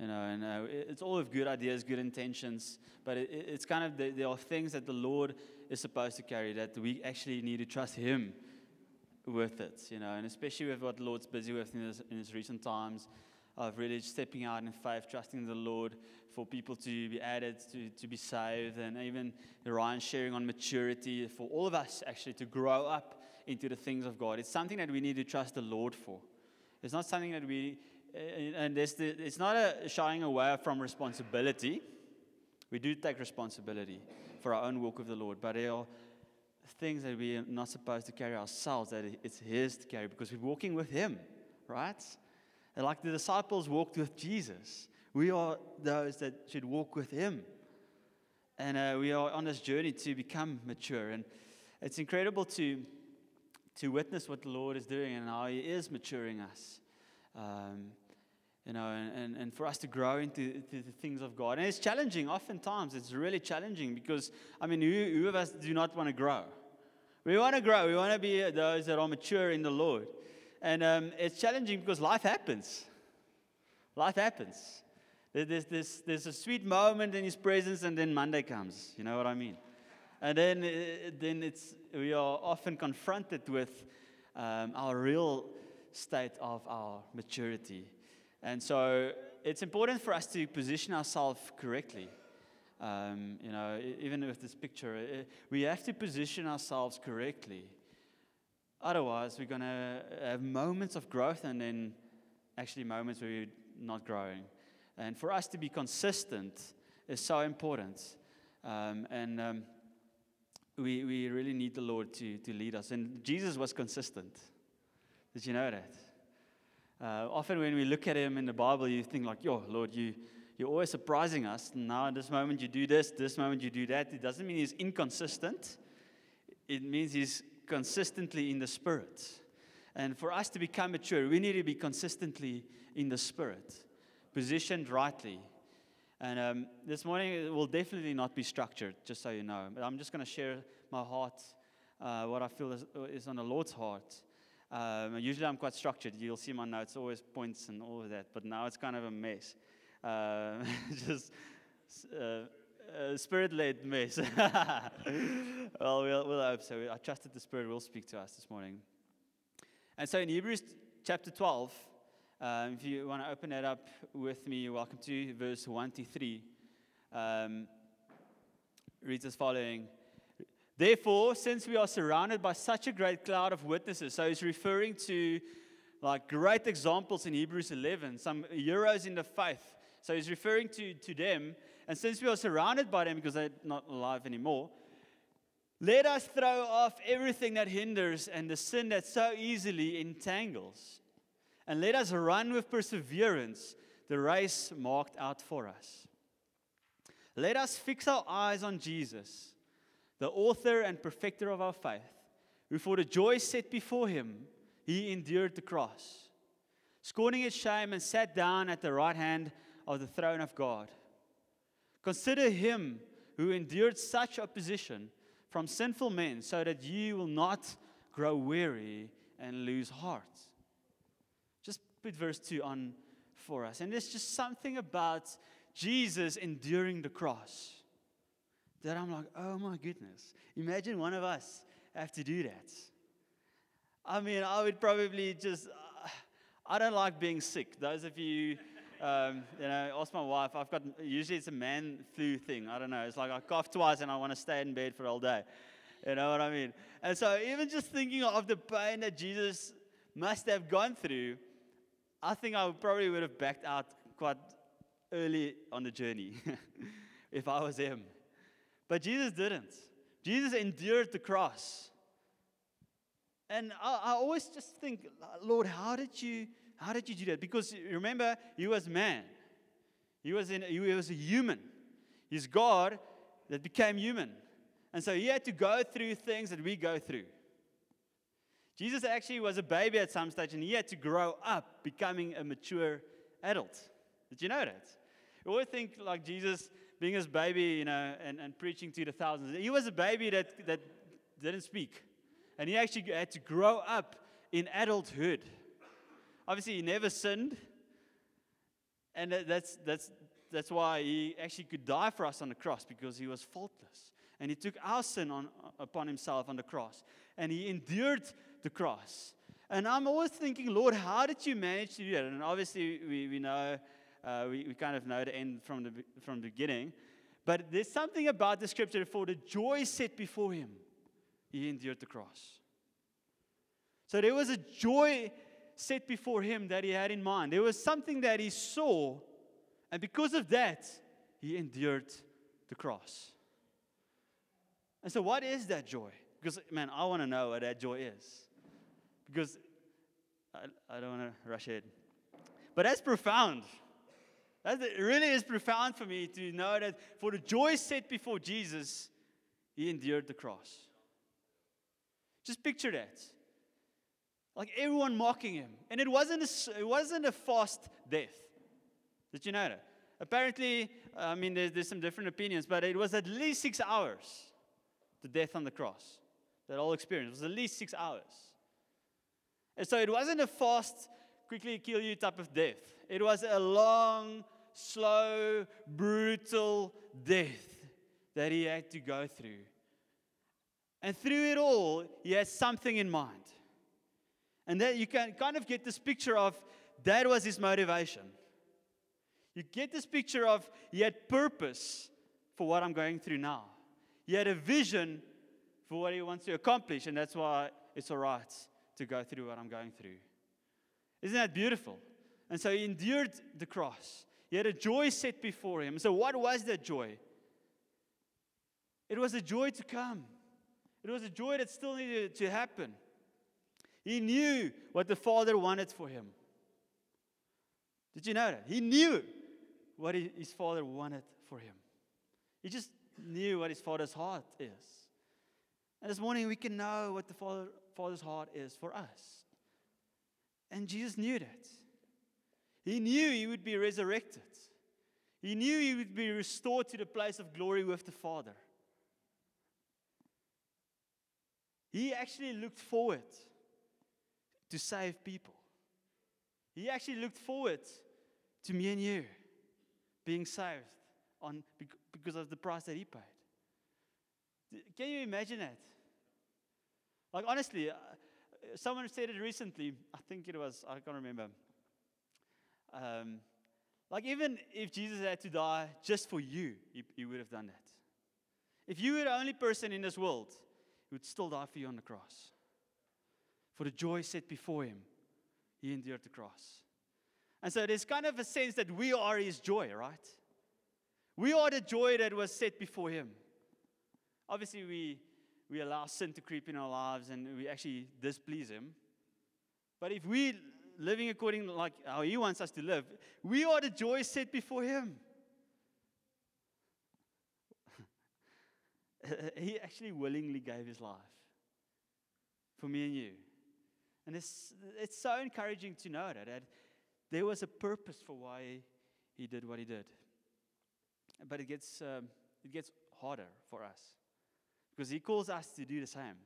You know, and uh, it's all of good ideas, good intentions, but it, it's kind of the, there are things that the Lord is supposed to carry that we actually need to trust Him with it. You know, and especially with what the Lord's busy with in His, in recent times of really stepping out in faith, trusting the Lord for people to be added, to, to be saved, and even Ryan sharing on maturity for all of us actually to grow up into the things of God. It's something that we need to trust the Lord for. It's not something that we, and the, it's not a shying away from responsibility. We do take responsibility for our own walk with the Lord, but there are things that we are not supposed to carry ourselves, that it's His to carry because we're walking with Him, right? And like the disciples walked with Jesus, we are those that should walk with Him. And uh, we are on this journey to become mature. And it's incredible to, to witness what the Lord is doing and how He is maturing us. Um, you know, and, and, for us to grow into, the things of God. And it's challenging, oftentimes, it's really challenging because, I mean, who, who of us do not want to grow? We want to grow, we want to be those that are mature in the Lord. And um, it's challenging because life happens. Life happens. There's, there's, there's a sweet moment in His presence, and then Monday comes. You know what I mean? And then, uh, then it's, we are often confronted with um, our real state of our maturity. And so it's important for us to position ourselves correctly. Um, you know, even with this picture, we have to position ourselves correctly. Otherwise, we're going to have moments of growth and then actually moments where we're not growing. And for us to be consistent is so important. Um, and um, we, we really need the Lord to, to lead us. And Jesus was consistent. Did you know that? Uh, often when we look at him in the Bible, you think like, yo, Lord, you, you're always surprising us. Now, at this moment, you do this, this moment, you do that. It doesn't mean he's inconsistent. It means he's consistently in the Spirit. And for us to become mature, we need to be consistently in the Spirit, positioned rightly. And um, this morning it will definitely not be structured, just so you know. But I'm just going to share my heart, uh, what I feel is, is, on the Lord's heart. Um, usually I'm quite structured. You'll see my notes, always points and all of that. But now it's kind of a mess. Uh, just. Uh, uh, spirit led mess. well, well, we'll hope so. I trust that the Spirit will speak to us this morning. And so in Hebrews chapter 12, um, if you want to open that up with me, welcome to verse 1 to 3. Um, reads as following Therefore, since we are surrounded by such a great cloud of witnesses, so he's referring to like great examples in Hebrews 11, some heroes in the faith. So he's referring to, to them and since we are surrounded by them because they're not alive anymore, let us throw off everything that hinders and the sin that so easily entangles. And let us run with perseverance the race marked out for us. Let us fix our eyes on Jesus, the author and perfecter of our faith, who for the joy set before him, he endured the cross, scorning its shame, and sat down at the right hand of the throne of God. Consider him who endured such opposition from sinful men, so that you will not grow weary and lose heart. Just put verse 2 on for us. And there's just something about Jesus enduring the cross that I'm like, oh my goodness. Imagine one of us have to do that. I mean, I would probably just, uh, I don't like being sick. Those of you um, you know, ask my wife. I've got usually it's a man flu thing. I don't know. It's like I cough twice and I want to stay in bed for all day. You know what I mean? And so even just thinking of the pain that Jesus must have gone through, I think I probably would have backed out quite early on the journey if I was him. But Jesus didn't. Jesus endured the cross. And I, I always just think, Lord, how did you how did you do that? Because remember, he was man. He was, in, he was a human. He's God that became human. And so he had to go through things that we go through. Jesus actually was a baby at some stage and he had to grow up becoming a mature adult. Did you know that? You always think like Jesus being his baby, you know, and, and preaching to the thousands. He was a baby that, that didn't speak. And he actually had to grow up in adulthood. Obviously, he never sinned. And that's, that's, that's why he actually could die for us on the cross because he was faultless. And he took our sin on, upon himself on the cross. And he endured the cross. And I'm always thinking, Lord, how did you manage to do that? And obviously, we, we know, uh, we, we kind of know the end from the, from the beginning. But there's something about the scripture for the joy set before him, he endured the cross. So there was a joy set before him that he had in mind. There was something that he saw, and because of that, he endured the cross. And so, what is that joy? Because, man, I want to know what that joy is. Because I, I don't want to rush ahead. But that's profound. That really is profound for me to know that for the joy set before Jesus, he endured the cross. Just picture that. Like everyone mocking him. And it wasn't a, it wasn't a fast death. Did you know that? Apparently, I mean, there's, there's some different opinions, but it was at least six hours, the death on the cross. That all experience was at least six hours. And so it wasn't a fast, quickly kill you type of death. It was a long, slow, brutal death that he had to go through. And through it all, he had something in mind. And that you can kind of get this picture of that was his motivation. You get this picture of he had purpose for what I'm going through now. He had a vision for what he wants to accomplish, and that's why it's all right to go through what I'm going through. Isn't that beautiful? And so he endured the cross. He had a joy set before him. So, what was that joy? It was a joy to come, it was a joy that still needed to happen. He knew what the Father wanted for him. Did you know that? He knew what his Father wanted for him. He just knew what his Father's heart is. And this morning we can know what the Father, Father's heart is for us. And Jesus knew that. He knew he would be resurrected. He knew he would be restored to the place of glory with the Father. He actually looked forward to save people. He actually looked forward to me and you being saved on, because of the price that he paid. Can you imagine that? Like, honestly, someone said it recently. I think it was, I can't remember. Um, like, even if Jesus had to die just for you, he, he would have done that. If you were the only person in this world, he would still die for you on the cross. For the joy set before him, he endured the cross. And so there's kind of a sense that we are his joy, right? We are the joy that was set before him. Obviously, we, we allow sin to creep in our lives and we actually displease him. But if we living according to like how he wants us to live, we are the joy set before him. he actually willingly gave his life for me and you. And it's, it's so encouraging to know that, that there was a purpose for why he did what he did. But it gets, um, it gets harder for us because he calls us to do the same.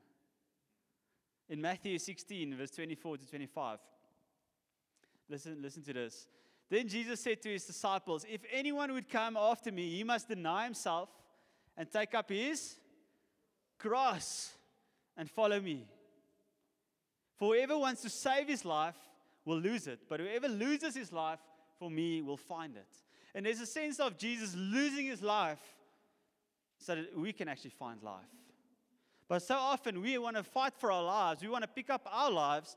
In Matthew 16, verse 24 to 25, Listen, listen to this. Then Jesus said to his disciples, If anyone would come after me, he must deny himself and take up his cross and follow me. For whoever wants to save his life will lose it, but whoever loses his life for me will find it. And there's a sense of Jesus losing his life so that we can actually find life. But so often we want to fight for our lives, we want to pick up our lives,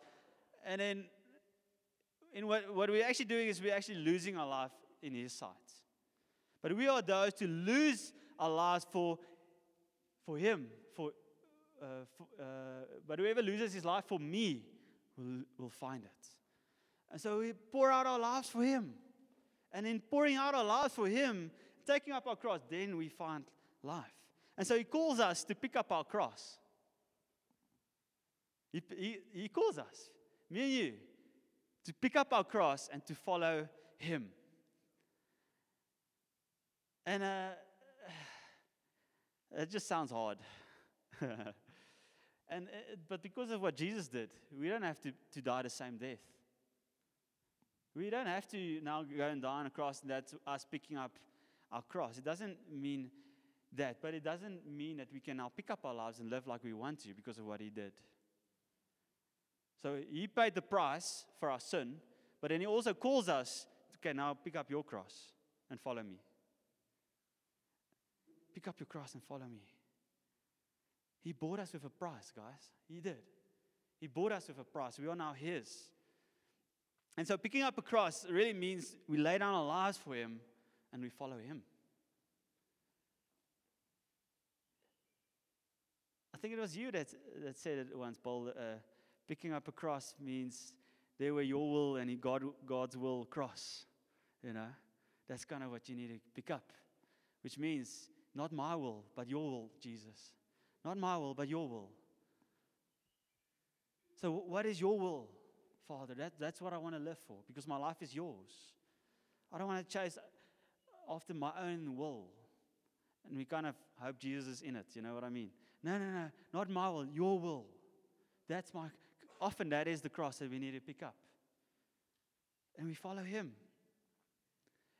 and then in what, what we're actually doing is we're actually losing our life in His sight. But we are those to lose our lives for, for Him. For, uh, for uh, but whoever loses his life for me will, will find it. And so we pour out our lives for Him. And in pouring out our lives for Him, taking up our cross, then we find life. And so He calls us to pick up our cross. He, he, he calls us, me and you, to pick up our cross and to follow Him. And uh, it just sounds hard. and, uh, but because of what Jesus did, we don't have to, to die the same death. We don't have to now go and die on a cross, and that's us picking up our cross. It doesn't mean that, but it doesn't mean that we can now pick up our lives and live like we want to because of what He did. So He paid the price for our sin, but then He also calls us, okay, now pick up your cross and follow me. Pick up your cross and follow me. He bought us with a price, guys. He did. He bought us with a price. We are now His. And so picking up a cross really means we lay down our lives for Him and we follow Him. I think it was you that, that said it once, Paul. Uh, picking up a cross means there where your will and God, God's will cross. You know, that's kind of what you need to pick up, which means not my will, but your will, Jesus. Not my will, but your will. So, what is your will, Father? That, that's what I want to live for because my life is yours. I don't want to chase after my own will. And we kind of hope Jesus is in it. You know what I mean? No, no, no. Not my will, your will. That's my. Often that is the cross that we need to pick up. And we follow him.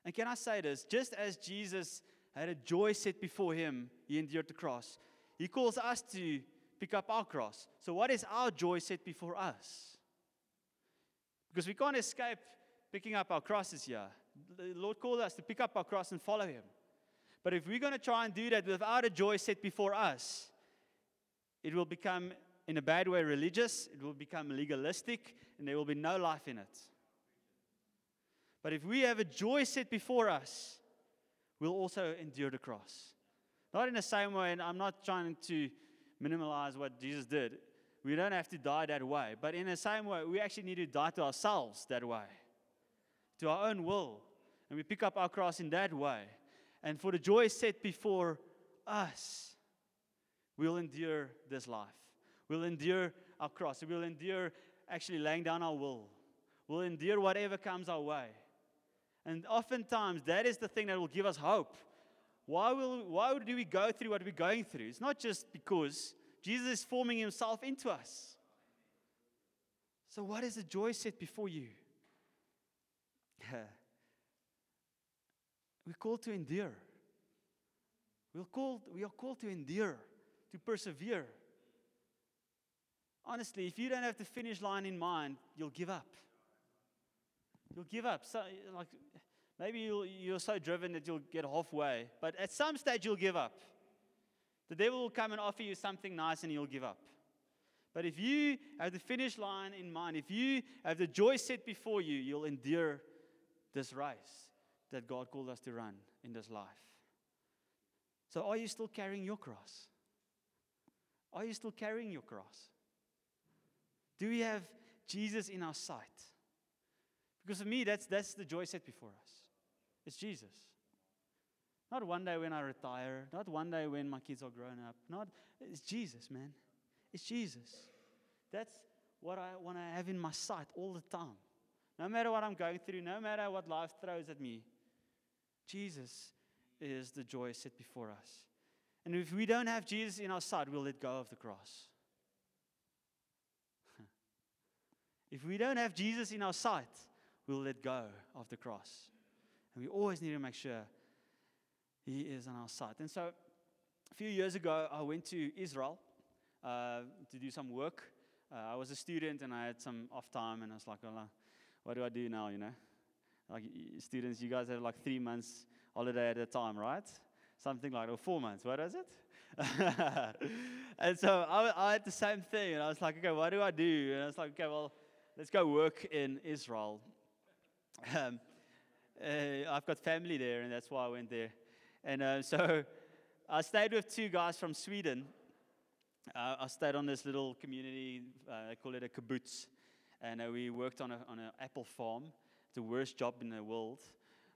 And can I say this? Just as Jesus had a joy set before him, he endured the cross. He calls us to pick up our cross. So, what is our joy set before us? Because we can't escape picking up our crosses here. The Lord called us to pick up our cross and follow Him. But if we're going to try and do that without a joy set before us, it will become, in a bad way, religious, it will become legalistic, and there will be no life in it. But if we have a joy set before us, we'll also endure the cross. Not in the same way, and I'm not trying to minimize what Jesus did. We don't have to die that way. But in the same way, we actually need to die to ourselves that way, to our own will. And we pick up our cross in that way. And for the joy set before us, we'll endure this life. We'll endure our cross. We'll endure actually laying down our will. We'll endure whatever comes our way. And oftentimes, that is the thing that will give us hope why, will, why do we go through what we're going through? It's not just because Jesus is forming himself into us. So, what is the joy set before you? we're called to endure. We're called, we are called to endure, to persevere. Honestly, if you don't have the finish line in mind, you'll give up. You'll give up. So, like, Maybe you're so driven that you'll get halfway, but at some stage you'll give up. The devil will come and offer you something nice and you'll give up. But if you have the finish line in mind, if you have the joy set before you, you'll endure this race that God called us to run in this life. So, are you still carrying your cross? Are you still carrying your cross? Do we have Jesus in our sight? Because for me, that's, that's the joy set before us. It's Jesus. Not one day when I retire, not one day when my kids are grown up. Not it's Jesus, man. It's Jesus. That's what I want to have in my sight all the time. No matter what I'm going through, no matter what life throws at me, Jesus is the joy set before us. And if we don't have Jesus in our sight, we'll let go of the cross. if we don't have Jesus in our sight, we'll let go of the cross. And we always need to make sure He is on our side. And so a few years ago, I went to Israel uh, to do some work. Uh, I was a student and I had some off time, and I was like, well, what do I do now, you know? Like, students, you guys have like three months holiday at a time, right? Something like, or four months, what is it? and so I, I had the same thing, and I was like, okay, what do I do? And I was like, okay, well, let's go work in Israel. Um, uh, I've got family there, and that's why I went there. And uh, so I stayed with two guys from Sweden. Uh, I stayed on this little community, uh, they call it a kibbutz. And uh, we worked on, a, on an apple farm. The worst job in the world,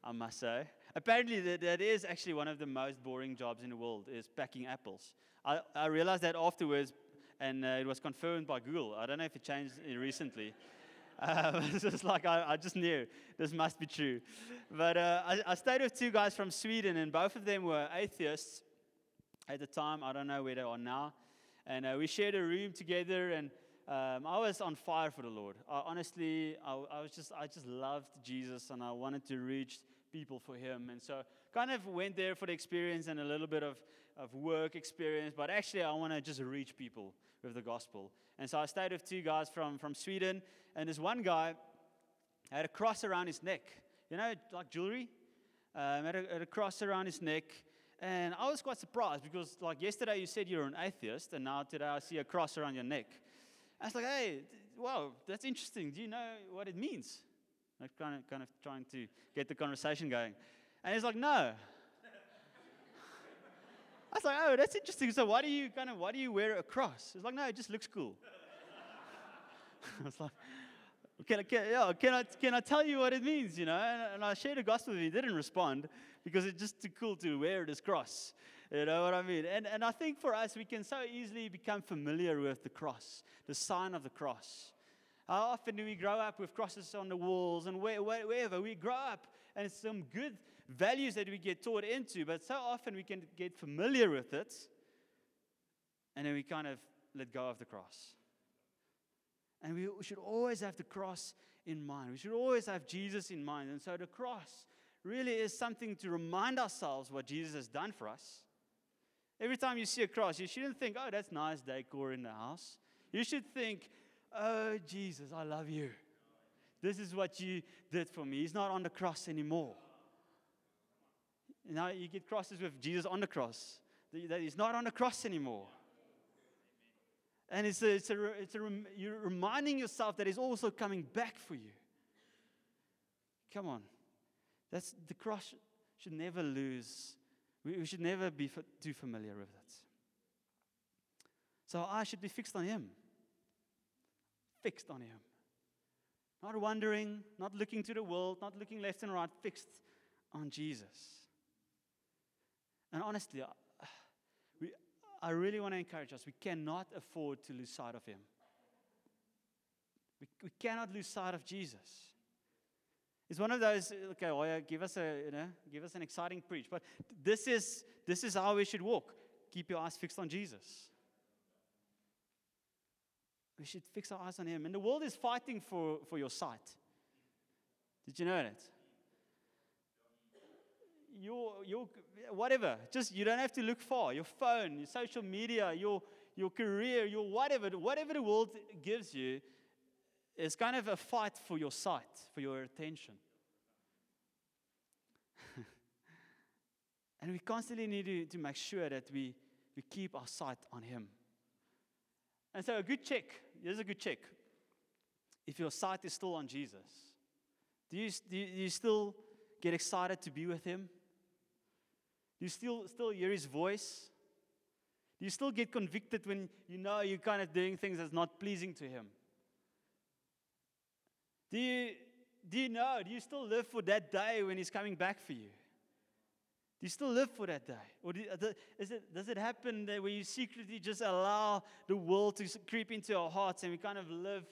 I must say. Apparently, that, that is actually one of the most boring jobs in the world, is packing apples. I, I realized that afterwards, and uh, it was confirmed by Google. I don't know if it changed recently. Um, it's just like I, I, just knew this must be true. But uh, I, I, stayed with two guys from Sweden, and both of them were atheists at the time. I don't know where they are now. And uh, we shared a room together, and um, I was on fire for the Lord. I, honestly, I, I, was just, I just loved Jesus and I wanted to reach people for Him. And so, kind of went there for the experience and a little bit of, of work experience. But actually, I want to just reach people with the gospel. And so, I stayed with two guys from, from Sweden. And this one guy had a cross around his neck, you know, like jewelry. Um, had, a, had a cross around his neck. And I was quite surprised because, like, yesterday you said you're an atheist, and now today I see a cross around your neck. I was like, hey, wow, that's interesting. Do you know what it means? Kind of, kind of trying to get the conversation going. And he's like, no. I was like, oh, that's interesting. So why do you kind of, why do you wear a cross? He's like, no, it just looks cool. I was like, can I, can, yeah, can, I, can I tell you what it means, you know? And, and I shared the gospel with him. He didn't respond because it's just too cool to wear this cross. You know what I mean? And, and I think for us, we can so easily become familiar with the cross, the sign of the cross. How often do we grow up with crosses on the walls and where, where, wherever? We grow up and it's some good values that we get taught into, but so often we can get familiar with it and then we kind of let go of the cross. And we should always have the cross in mind. We should always have Jesus in mind. And so the cross really is something to remind ourselves what Jesus has done for us. Every time you see a cross, you shouldn't think, oh, that's nice decor in the house. You should think, oh, Jesus, I love you. This is what you did for me. He's not on the cross anymore. Now you get crosses with Jesus on the cross. That he's not on the cross anymore. And it's, a, it's, a, it's a, you're reminding yourself that he's also coming back for you. Come on. That's, the cross should never lose we, we should never be too familiar with it. So I should be fixed on Him. Fixed on Him. Not wondering, not looking to the world, not looking left and right, fixed on Jesus. And honestly, I, we, I really want to encourage us we cannot afford to lose sight of Him. We, we cannot lose sight of Jesus. It's one of those, okay, oh well, give us a, you know, give us an exciting preach. But this is this is how we should walk. Keep your eyes fixed on Jesus. We should fix our eyes on Him. And the world is fighting for, for your sight. Did you know that? Your, your, whatever, just you don't have to look far. Your phone, your social media, your, your career, your whatever, whatever the world gives you, it's kind of a fight for your sight, for your attention. and we constantly need to, to make sure that we, we keep our sight on Him. And so, a good check here's a good check. If your sight is still on Jesus, do you, do you, still get excited to be with Him? Do you still, still hear His voice? Do you still get convicted when you know you're kind of doing things that's not pleasing to Him? Do you, do you know? Do you still live for that day when He's coming back for you? Do you still live for that day? Or do, uh, is it, does it happen that where you secretly just allow the world to creep into our hearts and we kind of live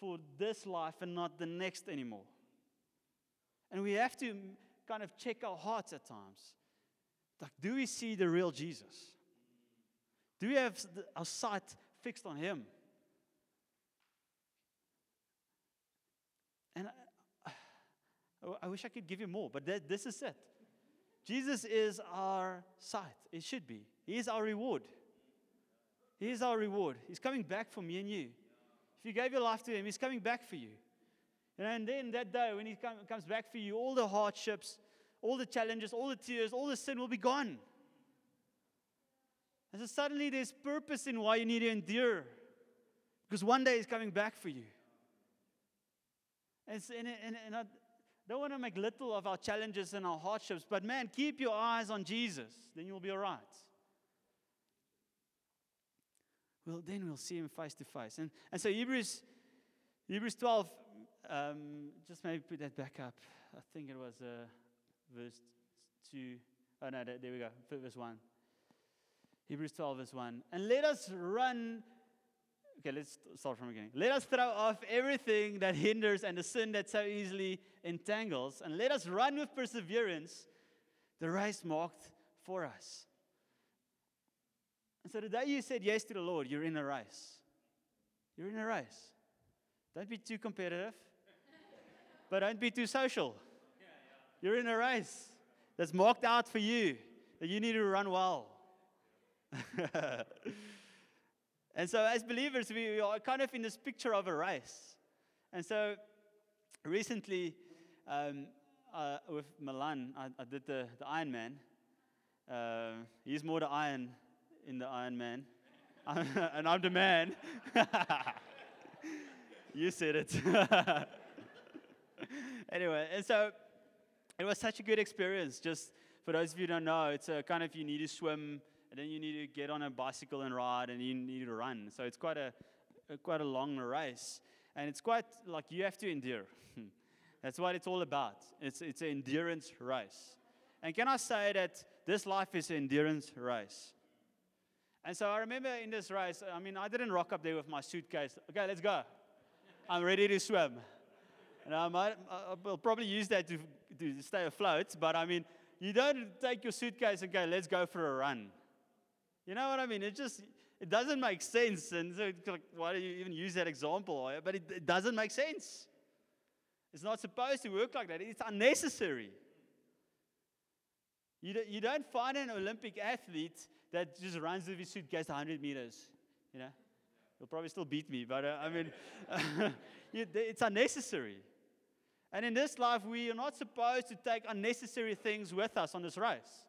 for this life and not the next anymore? And we have to kind of check our hearts at times. Like, do we see the real Jesus? Do we have our sight fixed on Him? And I, I wish I could give you more, but that, this is it. Jesus is our sight. It should be. He is our reward. He is our reward. He's coming back for me and you. If you gave your life to Him, He's coming back for you. And then that day when He come, comes back for you, all the hardships, all the challenges, all the tears, all the sin will be gone. And so suddenly there's purpose in why you need to endure. Because one day He's coming back for you. And, and, and, and I don't want to make little of our challenges and our hardships, but man, keep your eyes on Jesus, then you'll be all right. Well, then we'll see him face to face. And, and so Hebrews, Hebrews 12, um, just maybe put that back up. I think it was uh, verse 2. Oh, no, there we go, verse 1. Hebrews 12, verse 1. And let us run Okay, let's start from again. Let us throw off everything that hinders and the sin that so easily entangles, and let us run with perseverance the race marked for us. And so the day you said yes to the Lord, you're in a race. You're in a race. Don't be too competitive, but don't be too social. You're in a race that's marked out for you that you need to run well. and so, as believers, we are kind of in this picture of a race. And so, recently, um, uh, with Milan, I, I, did the, the Iron Man. Uh, he's more the iron in the Iron Man, and I'm the man. you said it. anyway, and so it was such a good experience. Just for those of you who don't know, it's a kind of you need to swim, and then you need to get on a bicycle and ride, and you need to run. So it's quite a, a quite a long race, and it's quite like you have to endure. That's what it's all about. It's it's an endurance race. And can I say that this life is an endurance race? And so I remember in this race, I mean, I didn't rock up there with my suitcase. Okay, let's go. I'm ready to swim. And I might, I'll probably use that to, to stay afloat, but I mean, you don't take your suitcase and go, let's go for a run. You know what I mean? It just, it doesn't make sense. And so, like, why do you even use that example? But it, it doesn't make sense. It's not supposed to work like that. It's unnecessary. You don't, you don't find an Olympic athlete that just runs with his suitcase 100 meters. You know, he'll probably still beat me, but uh, I mean, it's unnecessary. And in this life, we are not supposed to take unnecessary things with us on this race.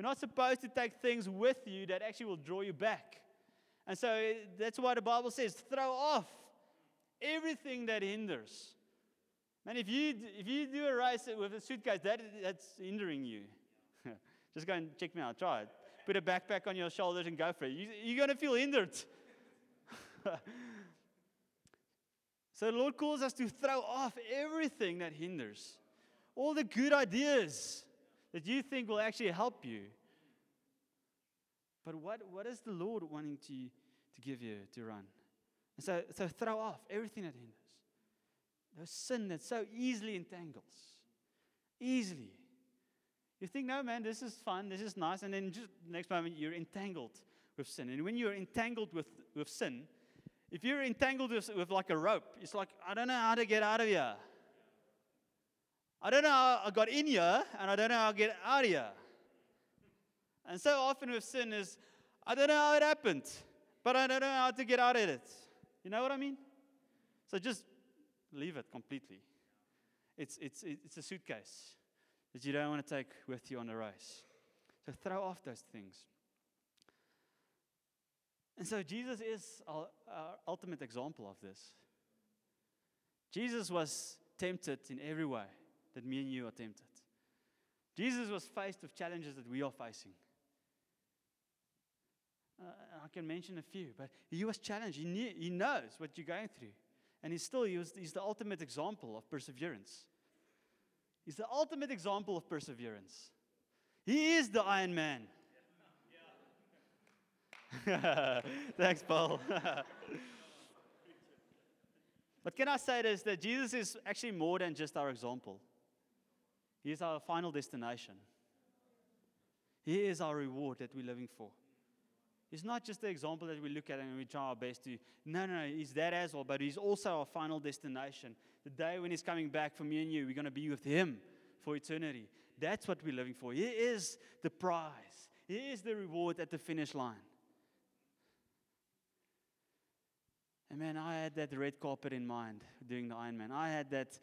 You're not supposed to take things with you that actually will draw you back. And so eh, that's why the Bible says throw off everything that hinders. Man, if you, if you do a race with a suitcase, that, that's hindering you. Just go and check me out. Try it. Put a backpack on your shoulders and go for it. You, you're going to feel hindered. so the Lord calls us to throw off everything that hinders. All the good ideas that you think will actually help you. But what, what is the Lord wanting to, to give you to run? And so, so throw off everything that hinders. The sin that so easily entangles. Easily. You think, no, man, this is fun, this is nice. And then just next moment, you're entangled with sin. And when you're entangled with, with sin, if you're entangled with, with like a rope, it's like, I don't know how to get out of here. I don't know how I got in here, and I don't know how I get out of here. And so often with sin is, I don't know how it happened, but I don't know how to get out of it. You know what I mean? So just leave it completely. It's, it's, it's a suitcase that you don't want to take with you on the race. So throw off those things. And so Jesus is our, our ultimate example of this. Jesus was tempted in every way that me and you are tempted. Jesus was faced with challenges that we are facing. Uh, I can mention a few, but he was challenged. He, knew, he knows what you're going through. And he's still, he was, he's the ultimate example of perseverance. He's the ultimate example of perseverance. He is the Iron Man. Thanks, Paul. but can I say this that Jesus is actually more than just our example? He is our final destination. He is our reward that we're living for. He's not just the example that we look at and we try our best to. No, no, no. He's that as well, but He's also our final destination. The day when He's coming back for me and you, we're going to be with Him for eternity. That's what we're living for. He is the prize, He is the reward at the finish line. And man, I had that red carpet in mind doing the Ironman. I had that,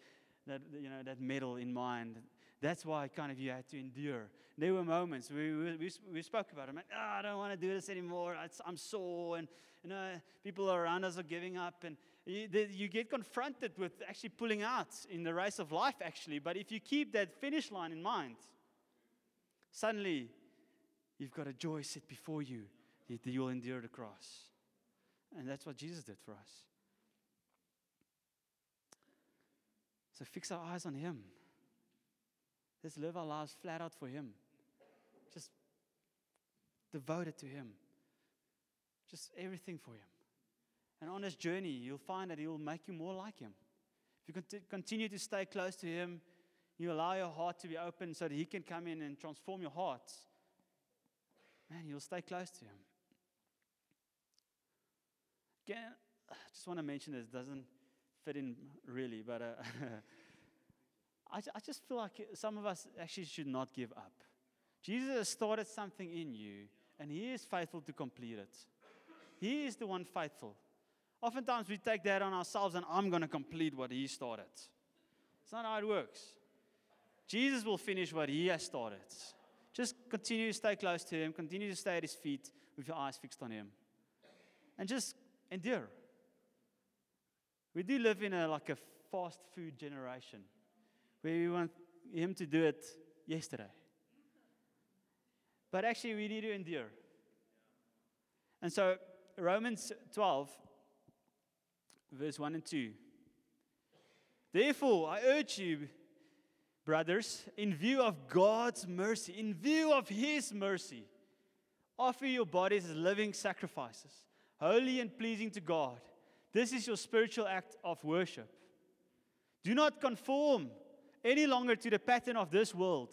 that, you know, that medal in mind that's why kind of you had to endure. There were moments we, we, we spoke about it. Like, oh, ah, I don't want to do this anymore. I'm sore, and you know, people around us are giving up, and you, you get confronted with actually pulling out in the race of life. Actually, but if you keep that finish line in mind, suddenly you've got a joy set before you that you'll endure the cross, and that's what Jesus did for us. So fix our eyes on Him. Let's live our lives flat out for Him. Just devoted to Him. Just everything for Him. And on this journey, you'll find that He will make you more like Him. If you continue to stay close to Him, you allow your heart to be open so that He can come in and transform your heart. Man, you'll stay close to Him. Again, I just want to mention this. Doesn't fit in really, but uh, I, I just feel like some of us actually should not give up. Jesus has started something in you, and He is faithful to complete it. He is the one faithful. Oftentimes we take that on ourselves, and I'm going to complete what He started. It's not how it works. Jesus will finish what He has started. Just continue to stay close to Him, continue to stay at His feet with your eyes fixed on Him, and just endure. We do live in a like a fast food generation we want Him to do it yesterday. But actually, we need to endure. And so, Romans 12, verse 1 and 2. Therefore, I urge you, brothers, in view of God's mercy, in view of His mercy, offer your bodies as living sacrifices, holy and pleasing to God. This is your spiritual act of worship. Do not conform any longer to the pattern of this world,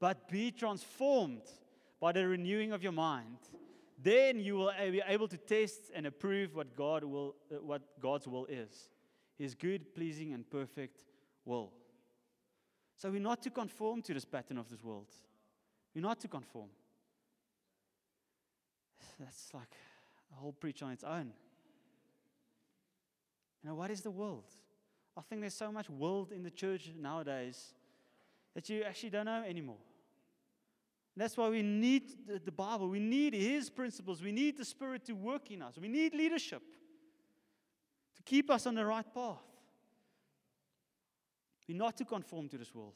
but be transformed by the renewing of your mind. Then you will be able to test and approve what, God will, uh, what God's will is His good, pleasing, and perfect will. So we're not to conform to this pattern of this world. We're not to conform. That's like a whole preach on its own. You know, what is the world? I think there's so much world in the church nowadays that you actually don't know anymore. That's why we need the, the Bible. We need His principles. We need the Spirit to work in us. We need leadership to keep us on the right path. We're not to conform to this world.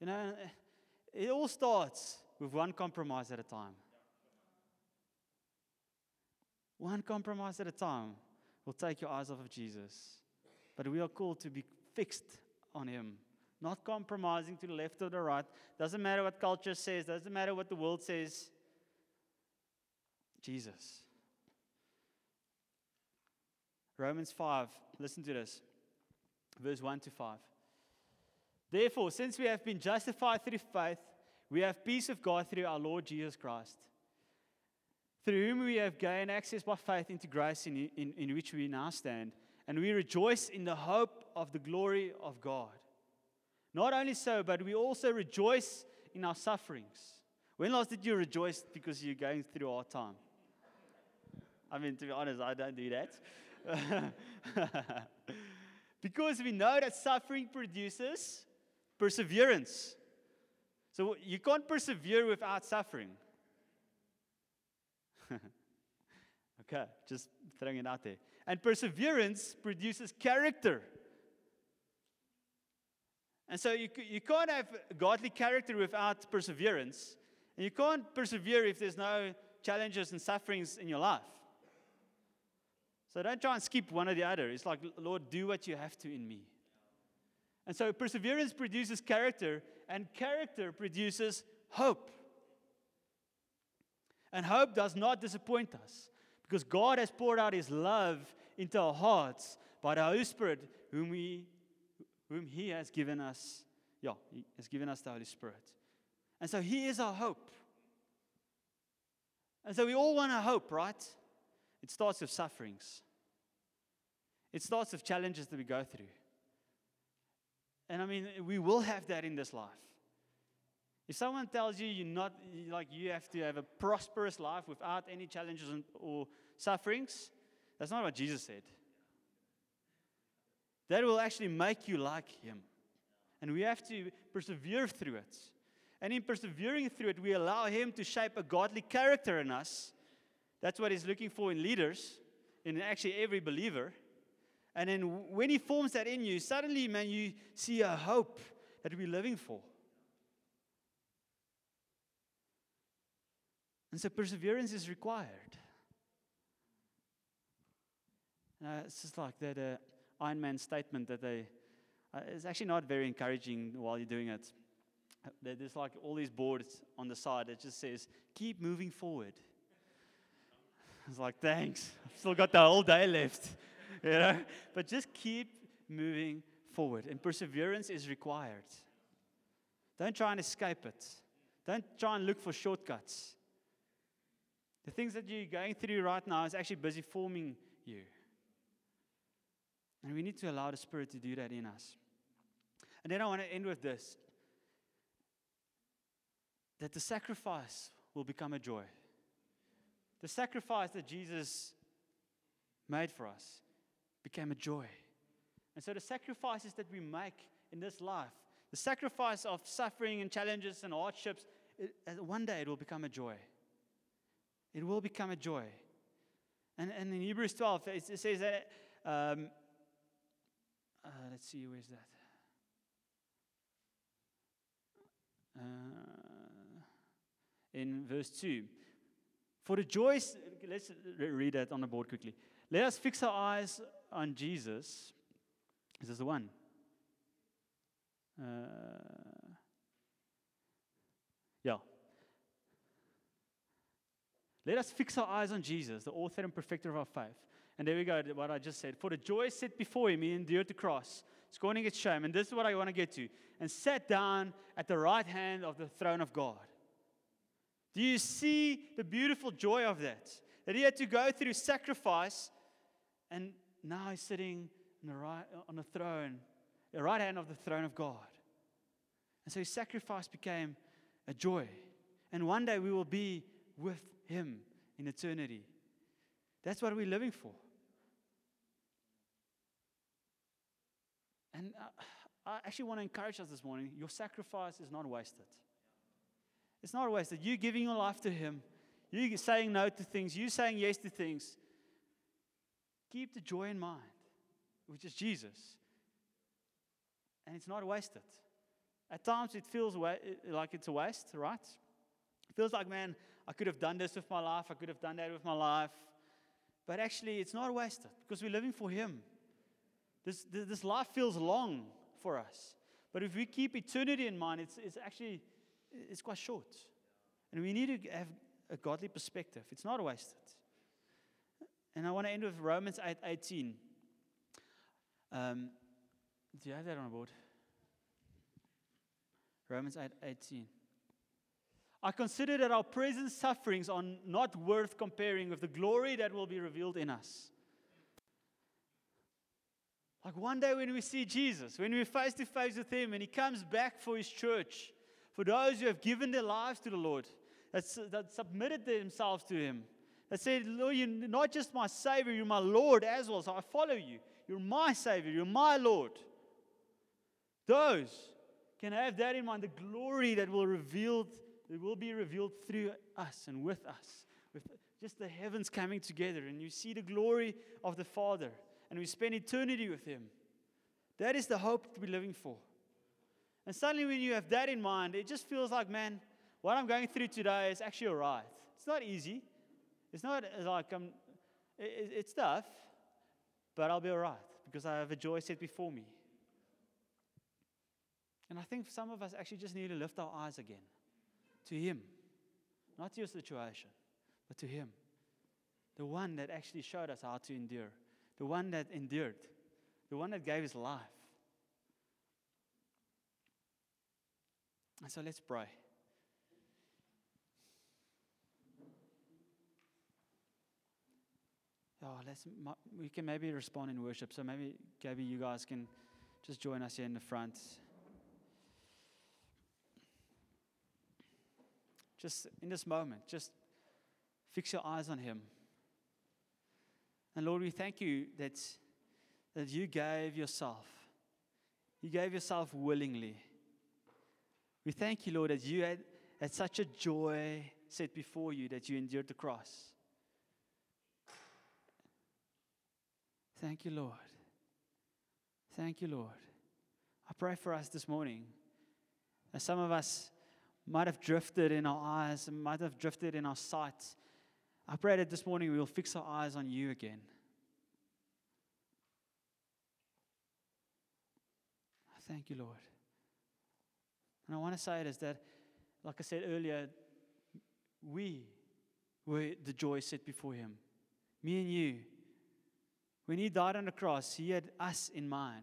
You know, it all starts with one compromise at a time. One compromise at a time will take your eyes off of Jesus. But we are called to be fixed on Him, not compromising to the left or the right. Doesn't matter what culture says, doesn't matter what the world says. Jesus. Romans 5, listen to this. Verse 1 to 5. Therefore, since we have been justified through faith, we have peace with God through our Lord Jesus Christ, through whom we have gained access by faith into grace in, in, in which we now stand and we rejoice in the hope of the glory of God. Not only so, but we also rejoice in our sufferings. When last did you rejoice because you're going through a hard time? I mean, to be honest, I don't do that. because we know that suffering produces perseverance. So you can't persevere without suffering. Okay, just throwing it out there. And perseverance produces character. And so you, you can't have godly character without perseverance. And you can't persevere if there's no challenges and sufferings in your life. So don't try and skip one or the other. It's like, Lord, do what you have to in me. And so perseverance produces character, and character produces hope. And hope does not disappoint us. Because God has poured out his love into our hearts by the Holy Spirit, whom, we, whom he has given us. Yeah, he has given us the Holy Spirit. And so he is our hope. And so we all want a hope, right? It starts with sufferings. It starts with challenges that we go through. And I mean, we will have that in this life. If someone tells you you're not, like you have to have a prosperous life without any challenges or sufferings, that's not what Jesus said. That will actually make you like Him. And we have to persevere through it. And in persevering through it, we allow Him to shape a godly character in us. That's what He's looking for in leaders, in actually every believer. And then when He forms that in you, suddenly, man, you see a hope that we're living for. And so perseverance is required. Uh, it's just like that uh, Iron Man statement that they, uh, it's actually not very encouraging while you're doing it. There's like all these boards on the side that just says, keep moving forward. It's like, thanks. I've still got the whole day left. you know? But just keep moving forward. And perseverance is required. Don't try and escape it. Don't try and look for shortcuts. The things that you're going through right now is actually busy forming you. And we need to allow the Spirit to do that in us. And then I want to end with this that the sacrifice will become a joy. The sacrifice that Jesus made for us became a joy. And so the sacrifices that we make in this life, the sacrifice of suffering and challenges and hardships, it, one day it will become a joy. It will become a joy. And, and in Hebrews 12, it, says that, um, uh, let's see, where's that? Uh, in verse 2. For the joy, let's read that on the board quickly. Let us fix our eyes on Jesus. This Is the one? Uh, yeah. Let us fix our eyes on Jesus, the author and perfecter of our faith. And there we go, what I just said. For the joy set before him, he endured the cross, scorning its shame. And this is what I want to get to. And sat down at the right hand of the throne of God. Do you see the beautiful joy of that? That he had to go through sacrifice, and now he's sitting on the, right, on the throne, the right hand of the throne of God. And so his sacrifice became a joy. And one day we will be with him in eternity. That's what we're living for. And uh, I actually want to encourage us this morning your sacrifice is not wasted. It's not wasted. You giving your life to Him, you saying no to things, you saying yes to things. Keep the joy in mind, which is Jesus. And it's not wasted. At times it feels like it's a waste, right? It feels like, man, I could have done this with my life, I could have done that with my life. But actually, it's not wasted because we're living for Him. This, this life feels long for us. But if we keep eternity in mind, it's, it's actually it's quite short. And we need to have a godly perspective. It's not wasted. And I want to end with Romans 8 18. Um, do you have that on board? Romans 8 18. I consider that our present sufferings are not worth comparing with the glory that will be revealed in us. Like one day when we see Jesus, when we're face to face with Him and He comes back for His church, for those who have given their lives to the Lord, that, that submitted themselves to Him, that said, Lord, you're not just my Savior, you're my Lord as well, so I follow you. You're my Savior, you're my Lord. Those can have that in mind, the glory that will revealed it will be revealed through us and with us, with just the heavens coming together, and you see the glory of the Father, and we spend eternity with Him. That is the hope to be living for. And suddenly, when you have that in mind, it just feels like, man, what I'm going through today is actually all right. It's not easy. It's not like I'm, it, it's tough, but I'll be all right because I have a joy set before me. And I think some of us actually just need to lift our eyes again to Him, not to your situation, but to Him. The one that actually showed us how to endure, the one that endured, the one that gave His life. And so let's pray. Oh, let's, we can maybe respond in worship. So maybe, Gabby, you guys can just join us here in the front. Just in this moment, just fix your eyes on Him. And Lord, we thank you that, that you gave yourself. You gave yourself willingly. We thank you, Lord, that you had, had such a joy set before you that you endured the cross. Thank you, Lord. Thank you, Lord. I pray for us this morning. As some of us might have drifted in our eyes and might have drifted in our sight. I pray that this morning we will fix our eyes on you again. Thank you, Lord. And I want to say it is that, like I said earlier, we were the joy set before Him. Me and you. When He died on the cross, He had us in mind.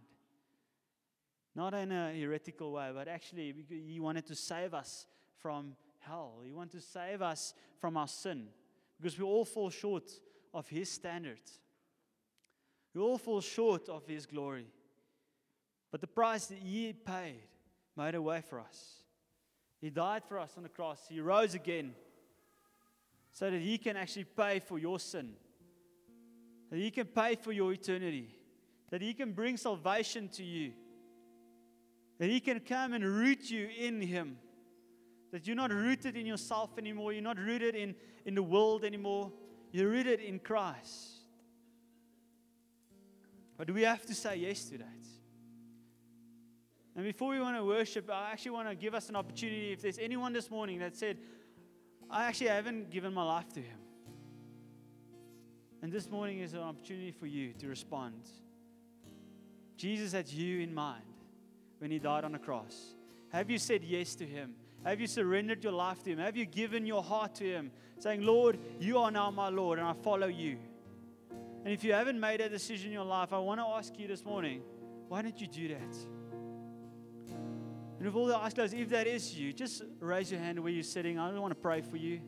Not in a heretical way, but actually, He wanted to save us from hell. He wanted to save us from our sin because we all fall short of His standard. We all fall short of His glory. But the price that He paid made a way for us. He died for us on the cross, He rose again so that He can actually pay for your sin, that He can pay for your eternity, that He can bring salvation to you, that He can come and root you in Him. That you're not rooted in yourself anymore. You're not rooted in, in the world anymore. You're rooted in Christ. But we have to say yes to that. And before we want to worship, I actually want to give us an opportunity. If there's anyone this morning that said, I actually haven't given my life to Him. And this morning is an opportunity for you to respond. Jesus had you in mind when He died on the cross. Have you said yes to Him? Have you surrendered your life to Him? Have you given your heart to Him, saying, Lord, you are now my Lord, and I follow you? And if you haven't made a decision in your life, I want to ask you this morning, why don't you do that? And with all the eyes closed, if that is you, just raise your hand where you're sitting. I don't want to pray for you.